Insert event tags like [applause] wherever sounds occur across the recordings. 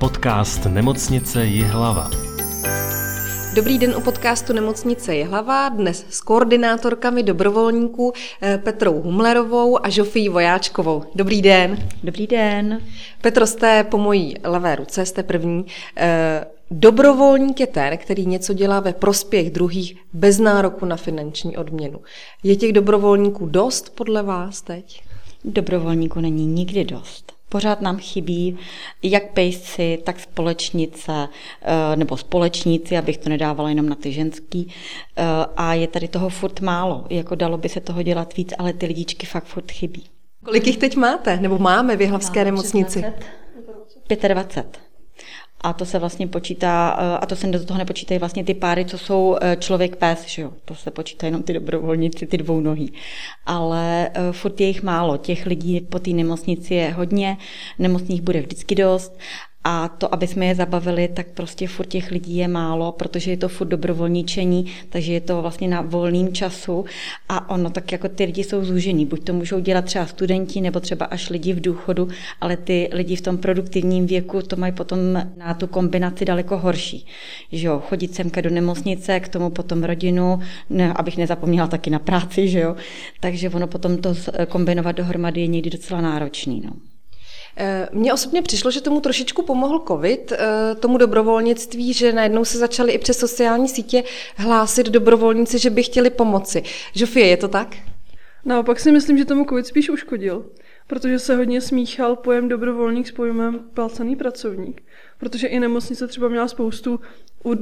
Podcast Nemocnice Jihlava. Dobrý den u podcastu Nemocnice Jihlava, dnes s koordinátorkami dobrovolníků eh, Petrou Humlerovou a Žofí Vojáčkovou. Dobrý den. Dobrý den. Petro, jste po mojí levé ruce, jste první. Eh, dobrovolník je ten, který něco dělá ve prospěch druhých bez nároku na finanční odměnu. Je těch dobrovolníků dost podle vás teď? Dobrovolníků není nikdy dost. Pořád nám chybí jak pejsci, tak společnice, eh, nebo společníci, abych to nedávala jenom na ty ženský. Eh, a je tady toho furt málo. Jako dalo by se toho dělat víc, ale ty lidičky fakt furt chybí. Kolik jich teď máte, nebo máme v Jihlavské nemocnici? 25. A to se vlastně počítá, eh, a to se do toho nepočítají vlastně ty páry, co jsou eh, člověk pes, že jo? To se počítá jenom ty dobrovolníci, ty dvou nohy. Ale eh, furt je jich málo. Těch lidí po té nemocnici je hodně, nemocných bude vždycky dost a to, aby jsme je zabavili, tak prostě furt těch lidí je málo, protože je to furt dobrovolničení, takže je to vlastně na volným času a ono tak jako ty lidi jsou zúžení. Buď to můžou dělat třeba studenti, nebo třeba až lidi v důchodu, ale ty lidi v tom produktivním věku to mají potom na tu kombinaci daleko horší. Že jo, chodit semka do nemocnice, k tomu potom rodinu, ne, abych nezapomněla taky na práci, že jo. Takže ono potom to kombinovat dohromady je někdy docela náročný. No. Eh, mně osobně přišlo, že tomu trošičku pomohl COVID, eh, tomu dobrovolnictví, že najednou se začaly i přes sociální sítě hlásit dobrovolníci, že by chtěli pomoci. Žofie, je to tak? Naopak si myslím, že tomu COVID spíš uškodil, protože se hodně smíchal pojem dobrovolník s pojmem placený pracovník. Protože i nemocnice třeba měla spoustu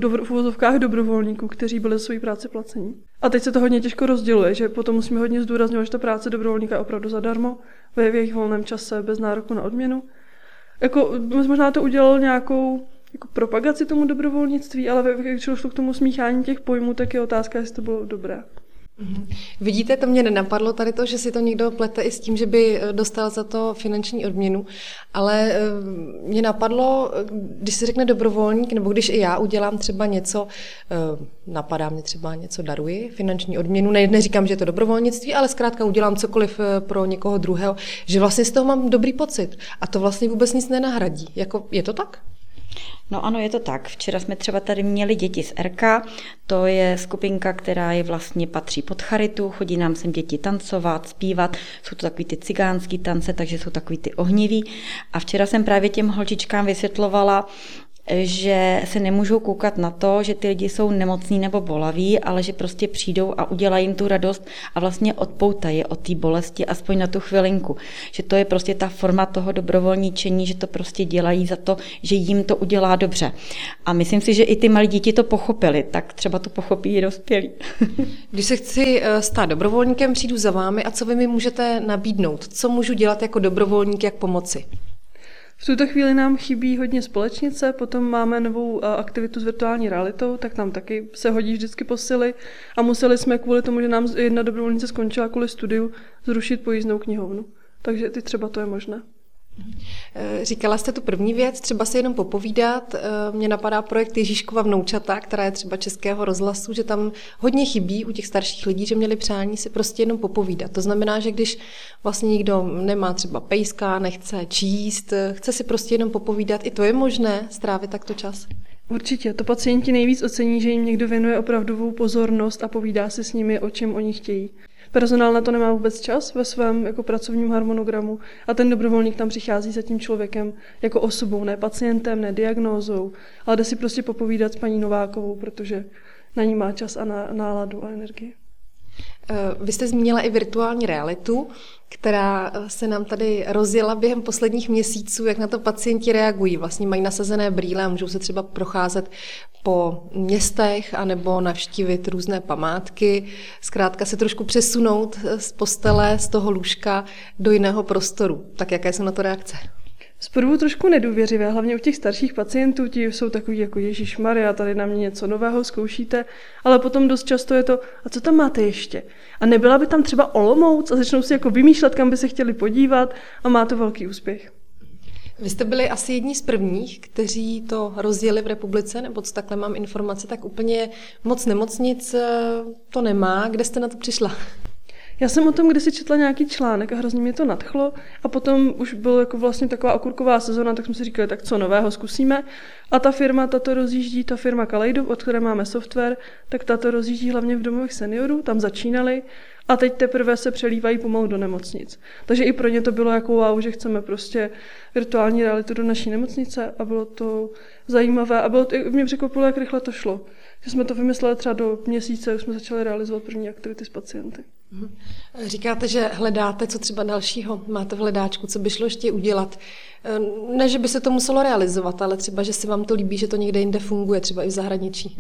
v uvozovkách dobrovolníků, kteří byli svoji práci placení. A teď se to hodně těžko rozděluje, že potom musíme hodně zdůrazňovat, že ta práce dobrovolníka je opravdu zadarmo, ve jejich volném čase, bez nároku na odměnu. Jako, možná to udělal nějakou jako propagaci tomu dobrovolnictví, ale když šlo k tomu smíchání těch pojmů, tak je otázka, jestli to bylo dobré. Mhm. Vidíte, to mě nenapadlo tady to, že si to někdo plete i s tím, že by eh, dostal za to finanční odměnu, ale eh, mě napadlo, když se řekne dobrovolník, nebo když i já udělám třeba něco, eh, napadá mě třeba něco daruji, finanční odměnu, ne, neříkám, že je to dobrovolnictví, ale zkrátka udělám cokoliv pro někoho druhého, že vlastně z toho mám dobrý pocit a to vlastně vůbec nic nenahradí. Jako, je to tak? No ano, je to tak. Včera jsme třeba tady měli děti z RK, to je skupinka, která je vlastně patří pod charitu, chodí nám sem děti tancovat, zpívat, jsou to takový ty cigánský tance, takže jsou takový ty ohniví. A včera jsem právě těm holčičkám vysvětlovala, že se nemůžou koukat na to, že ty lidi jsou nemocní nebo bolaví, ale že prostě přijdou a udělají jim tu radost a vlastně odpoutají od té bolesti aspoň na tu chvilinku. Že to je prostě ta forma toho dobrovolníčení, že to prostě dělají za to, že jim to udělá dobře. A myslím si, že i ty malí děti to pochopili, tak třeba to pochopí i dospělí. [laughs] Když se chci eh, stát dobrovolníkem, přijdu za vámi a co vy mi můžete nabídnout? Co můžu dělat jako dobrovolník, jak pomoci? V tuto chvíli nám chybí hodně společnice, potom máme novou eh, aktivitu s virtuální realitou, tak nám taky se hodí vždycky posily a museli jsme kvůli tomu, že nám jedna dobrovolnice skončila kvůli studiu, zrušit pojízdnou knihovnu. Takže ty třeba to je možné. Eh, říkala jste tu první věc, třeba si jenom popovídat. Eh, mně napadá projekt Ježíškova vnoučata, která je třeba českého rozhlasu, že tam hodně chybí u těch starších lidí, že měli přání si prostě jenom popovídat. To znamená, že když vlastně nikdo nemá třeba pejska, nechce číst, eh, chce si prostě jenom popovídat, i to je možné strávit takto čas. Určitě, to pacienti nejvíc ocení, že jim někdo věnuje opravdovou pozornost a povídá si s nimi, o čem oni chtějí. Personál na to nemá vůbec čas ve svém jako pracovním harmonogramu a ten dobrovolník tam přichází za tím člověkem jako osobou, ne pacientem, ne diagnózou, ale jde si prostě popovídat s paní Novákovou, protože na ní má čas a na, náladu a energii. Vy jste zmínila i virtuální realitu, která eh, se nám tady rozjela během posledních měsíců, jak na to pacienti reagují. Vlastně mají nasazené brýle a můžou se třeba procházet po městech anebo navštívit různé památky. Zkrátka se trošku přesunout eh, z postele, z toho lůžka do jiného prostoru. Tak jaké jsou na to reakce? Zprvu trošku nedůvěřivé, hlavně u těch starších pacientů, ti jsou takový jako Ježíš Maria, tady na mě něco nového zkoušíte, ale potom dost často je to, a co tam máte ještě? A nebyla by tam třeba Olomouc a začnou si jako vymýšlet, kam by se chtěli podívat a má to velký úspěch. Vy jste byli asi jedni z prvních, kteří to rozjeli v republice, nebo co takhle mám informace, tak úplně moc nemocnic eh, to nemá. Kde jste na to přišla? Já jsem o tom kdysi četla nějaký článek a hrozně mě to nadchlo a potom už byla jako vlastně taková okurková sezona, tak jsme si říkali, tak co nového zkusíme. A ta firma, tato rozjíždí, ta firma Kaleido, od které máme software, tak tato rozjíždí hlavně v domovech seniorů, tam začínali a teď teprve se přelívají pomalu do nemocnic. Takže i pro ně to bylo jako wow, že chceme prostě virtuální realitu do naší nemocnice a bylo to zajímavé a bylo to, mě překvapilo, jak rychle to šlo. Že jsme to vymysleli třeba do měsíce, už jsme začali realizovat první aktivity s pacienty. Mhm. Říkáte, že hledáte, co třeba dalšího máte v hledáčku, co by šlo ještě udělat. Ne, že by se to muselo realizovat, ale třeba, že se vám to líbí, že to někde jinde funguje, třeba i v zahraničí.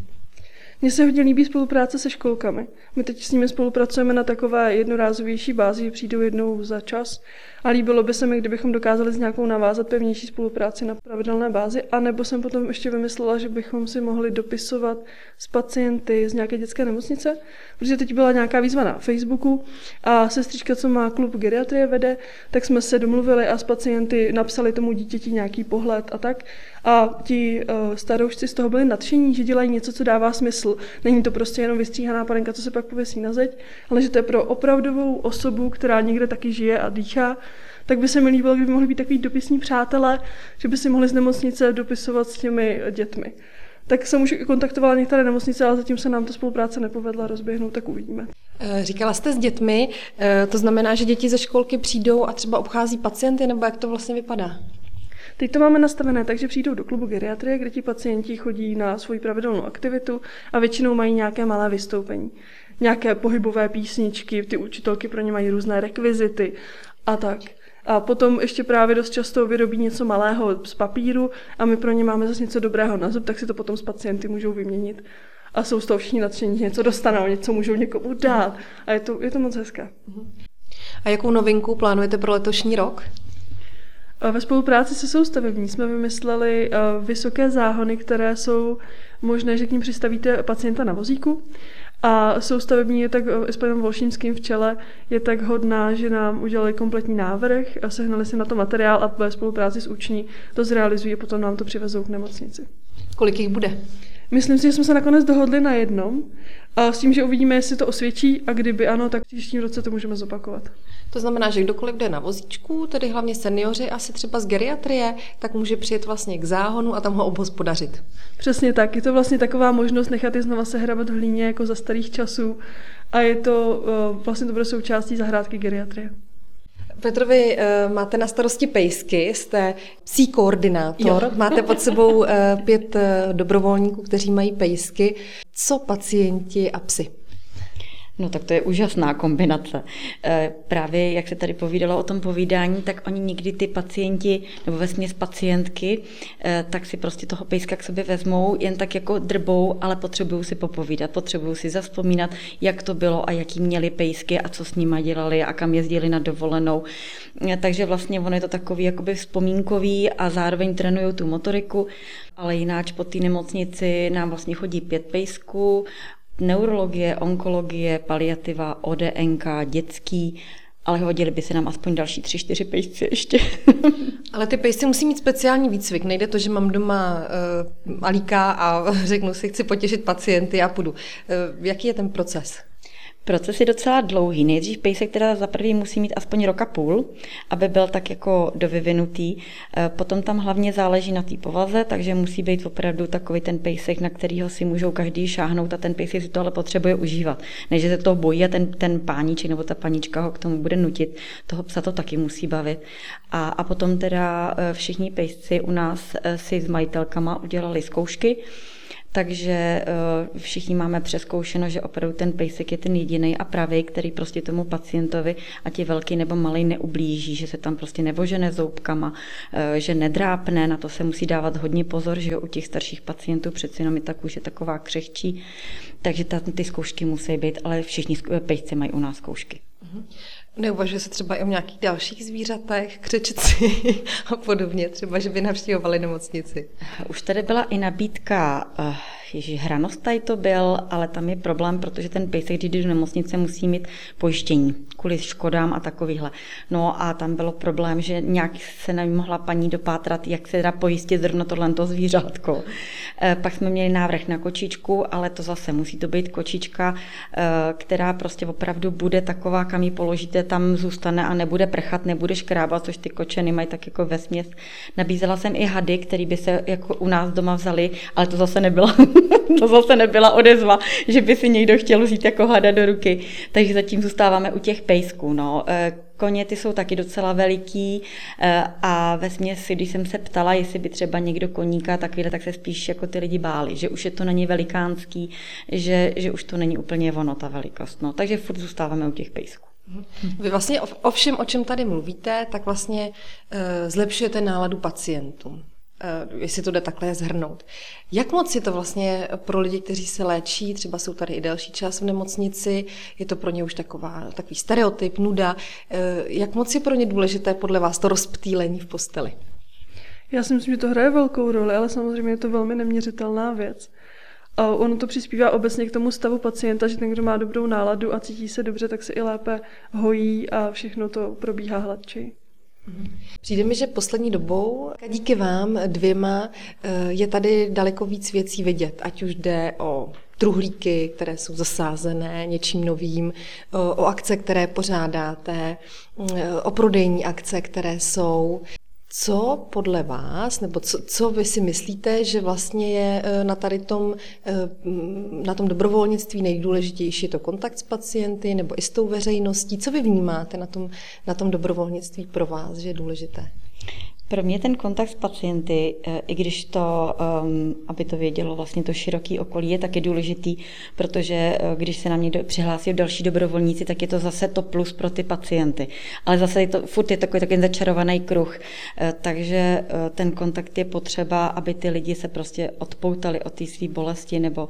Mně se hodně líbí spolupráce se školkami. My teď s nimi spolupracujeme na takové jednorázovější bázi, přijdou jednou za čas. A líbilo by se mi, kdybychom dokázali s nějakou navázat pevnější spolupráci na pravidelné bázi. A nebo jsem potom ještě vymyslela, že bychom si mohli dopisovat s pacienty z nějaké dětské nemocnice, protože teď byla nějaká výzva na Facebooku a sestřička, co má klub geriatrie vede, tak jsme se domluvili a s pacienty napsali tomu dítěti nějaký pohled a tak. A ti uh, staroušci z toho byli nadšení, že dělají něco, co dává smysl. Není to prostě jenom vystříhaná panenka, co se pak pověsí na zeď, ale že to je pro opravdovou osobu, která někde taky žije a dýchá, tak by se mi líbilo, kdyby mohli být takový dopisní přátelé, že by si mohli z nemocnice dopisovat s těmi dětmi. Tak jsem už kontaktovala některé nemocnice, ale zatím se nám ta spolupráce nepovedla rozběhnout, tak uvidíme. Eh, říkala jste s dětmi, eh, to znamená, že děti ze školky přijdou a třeba obchází pacienty, nebo jak to vlastně vypadá? Teď to máme nastavené tak, že přijdou do klubu geriatrie, kde ti pacienti chodí na svoji pravidelnou aktivitu a většinou mají nějaké malé vystoupení. Nějaké pohybové písničky, ty učitelky pro ně mají různé rekvizity a tak. A potom ještě právě dost často vyrobí něco malého z papíru a my pro ně máme zase něco dobrého na zub, tak si to potom s pacienty můžou vyměnit. A jsou z toho všichni nadšení, něco dostanou, něco můžou někomu dát. A je to, je to moc hezké. A jakou novinku plánujete pro letošní rok? Ve spolupráci se soustavební jsme vymysleli vysoké záhony, které jsou možné, že k ním přistavíte pacienta na vozíku a soustavební je tak s panem Volšínským v čele je tak hodná, že nám udělali kompletní návrh a sehnali si na to materiál a ve spolupráci s uční to zrealizují a potom nám to přivezou k nemocnici. Kolik jich bude? Myslím si, že jsme se nakonec dohodli na jednom a s tím, že uvidíme, jestli to osvědčí a kdyby ano, tak příštím roce to můžeme zopakovat. To znamená, že kdokoliv jde na vozíčku, tedy hlavně seniori, asi třeba z geriatrie, tak může přijet vlastně k záhonu a tam ho obhospodařit. Přesně tak. Je to vlastně taková možnost nechat je znova se hrabat v hlíně jako za starých časů a je to eh, vlastně to bude součástí zahrádky geriatrie. Petrovi, eh, máte na starosti pejsky, jste psí koordinátor, jo. máte pod sebou eh, pět dobrovolníků, kteří mají pejsky. Co pacienti a psy? No tak to je úžasná kombinace. Eh, právě jak se tady povídalo o tom povídání, tak oni nikdy ty pacienti, nebo ve směs pacientky, eh, tak si prostě toho pejska k sobě vezmou, jen tak jako drbou, ale potřebují si popovídat, potřebují si zaspomínat, jak to bylo a jaký měli pejsky a co s nima dělali a kam jezdili na dovolenou. Eh, takže vlastně ono je to takový jakoby vzpomínkový a zároveň trénují tu motoriku, ale jináč po té nemocnici nám vlastně chodí pět pejsků, neurologie, onkologie, paliativa, ODNK, dětský, ale hodili by se nám aspoň další tři, čtyři pejsci ještě. [laughs] ale ty pejsci musí mít speciální výcvik. Nejde to, že mám doma uh, malíka a [laughs] řeknu si, chci potěšit pacienty a půjdu. Uh, jaký je ten proces? Proces je docela dlouhý. Nejdřív pejsek teda za prvý musí mít aspoň rok a půl, aby byl tak jako dovyvinutý. E, potom tam hlavně záleží na té povaze, takže musí být opravdu takový ten pejsek, na kterýho si můžou každý šáhnout a ten pejsek si to ale potřebuje užívat. Ne, že se toho bojí a ten, ten páníček nebo ta panička ho k tomu bude nutit. Toho psa to taky musí bavit. A, a potom teda e, všichni pejsci u nás e, si s majitelkama udělali zkoušky, takže eh, všichni máme přeskoušeno, že opravdu ten pejsek je ten jediný a pravý, který prostě tomu pacientovi, ať je velký nebo malý, neublíží, že se tam prostě nevožene zoubkama, eh, že nedrápne, na to se musí dávat hodně pozor, že u těch starších pacientů přeci jenom je tak už je taková křehčí, takže ta, ty zkoušky musí být, ale všichni pejsci mají u nás zkoušky. Neuvažuje se třeba i o nějakých dalších zvířatech, křečci [laughs] a podobně, třeba, že by navštívovali nemocnici? Už tady byla i nabídka uh, ježiš, hranostaj to byl, ale tam je problém, protože ten pejsek, když jde do nemocnice, musí mít pojištění kvůli škodám a takovýhle. No a tam bylo problém, že nějak se nemohla paní dopátrat, jak se dá pojistit zrovna tohle zvířátko. E, pak jsme měli návrh na kočičku, ale to zase musí to být kočička, e, která prostě opravdu bude taková, kam ji položíte, tam zůstane a nebude prchat, nebude škrábat, což ty kočeny mají tak jako ve směs. Nabízela jsem i hady, který by se jako u nás doma vzali, ale to zase nebyla, [laughs] [laughs] to zase nebyla odezva, že by si někdo chtěl vzít jako hada do ruky. Takže zatím zůstáváme u těch pejsků. No. E, koně ty jsou taky docela veliký e, a ve směsi, když jsem se ptala, jestli by třeba někdo koníka takovýhle, tak se spíš jako ty lidi báli, že už je to není velikánský, že, že už to není úplně ono, ta velikost. No. Takže furt zůstáváme u těch pejsků. Vy vlastně o, všem, o čem tady mluvíte, tak vlastně uh, zlepšujete náladu pacientům. Uh, jestli to jde takhle zhrnout. Jak moc je to vlastně pro lidi, kteří se léčí, třeba jsou tady i delší čas v nemocnici, je to pro ně už taková, takový stereotyp, nuda. Uh, jak moc je pro ně důležité podle vás to rozptýlení v posteli? Já si myslím, že to hraje velkou roli, ale samozřejmě je to velmi neměřitelná věc. A ono to přispívá obecně k tomu stavu pacienta, že ten, kdo má dobrou náladu a cítí se dobře, tak se i lépe hojí a všechno to probíhá hladčej. Přijde mi, že poslední dobou díky vám dvěma eh, je tady daleko víc věcí vidět, ať už jde o truhlíky, které jsou zasázené něčím novým, o akce, které pořádáte, eh, o prodejní akce, které jsou. Co podle vás, nebo co, co vy si myslíte, že vlastně je eh, na tady tom, eh, na tom dobrovolnictví nejdůležitější? Je to kontakt s pacienty nebo i s tou veřejností? Co vy vnímáte na tom, na tom dobrovolnictví pro vás, že je důležité? Pro mě ten kontakt s pacienty, eh, i když to, ehm, aby to vědělo vlastně to široký okolí, je taky důležitý, protože eh, když se na mě přihlásí další dobrovolníci, tak je to zase to plus pro ty pacienty. Ale zase je to, furt je takový takový začarovaný kruh, eh, takže ten kontakt je potřeba, aby ty lidi se prostě odpoutali od té své bolesti nebo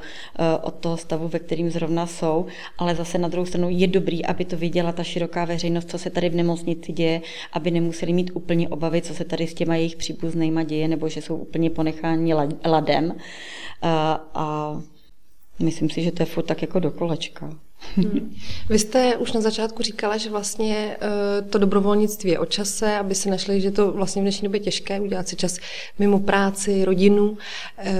od toho stavu, ve kterým zrovna jsou, ale zase na druhou stranu je dobrý, aby to viděla ta široká veřejnost, co se tady v nemocnici děje, aby nemuseli mít úplně obavy, co se tady s těma jejich příbuznýma děje, nebo že jsou úplně ponecháni ladem. A, a myslím si, že to je furt tak jako do kolečka. Hmm. Vy jste už na začátku říkala, že vlastně eh, to dobrovolnictví je o čase, aby si našli, že to vlastně v dnešní době těžké udělat si čas mimo práci, rodinu. Eh,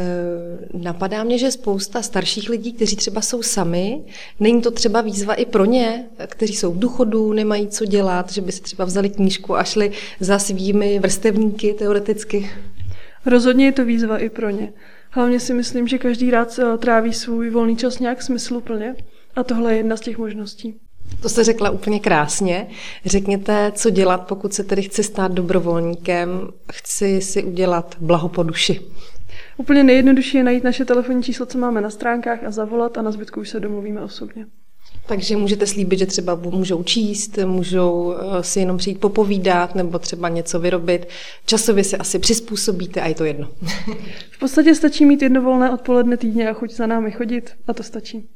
napadá mě, že spousta starších lidí, kteří třeba jsou sami, není to třeba výzva i pro ně, kteří jsou v důchodu, nemají co dělat, že by si třeba vzali knížku a šli za svými vrstevníky teoreticky. Rozhodně je to výzva i pro ně. Hlavně si myslím, že každý rád eh, tráví svůj volný čas nějak smysluplně a tohle je jedna z těch možností. To jste řekla úplně krásně. Řekněte, co dělat, pokud se tedy chci stát dobrovolníkem, chci si udělat blaho po duši. Úplně nejjednodušší je najít naše telefonní číslo, co máme na stránkách a zavolat a na zbytku už se domluvíme osobně. Takže můžete slíbit, že třeba můžou číst, můžou eh, si jenom přijít popovídat nebo třeba něco vyrobit. Časově si asi přizpůsobíte a je to jedno. [laughs] v podstatě stačí mít jedno volné odpoledne týdně a chuť za námi chodit a to stačí.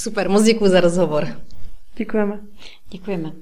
Super, moc děkuji za rozhovor. Děkujeme. Děkujeme.